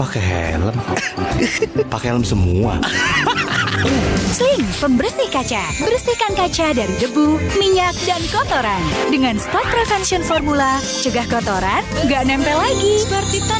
pakai helm. pakai helm semua. Sling pembersih kaca. Bersihkan kaca dari debu, minyak, dan kotoran. Dengan Spot Prevention Formula, cegah kotoran, nggak nempel lagi. Seperti.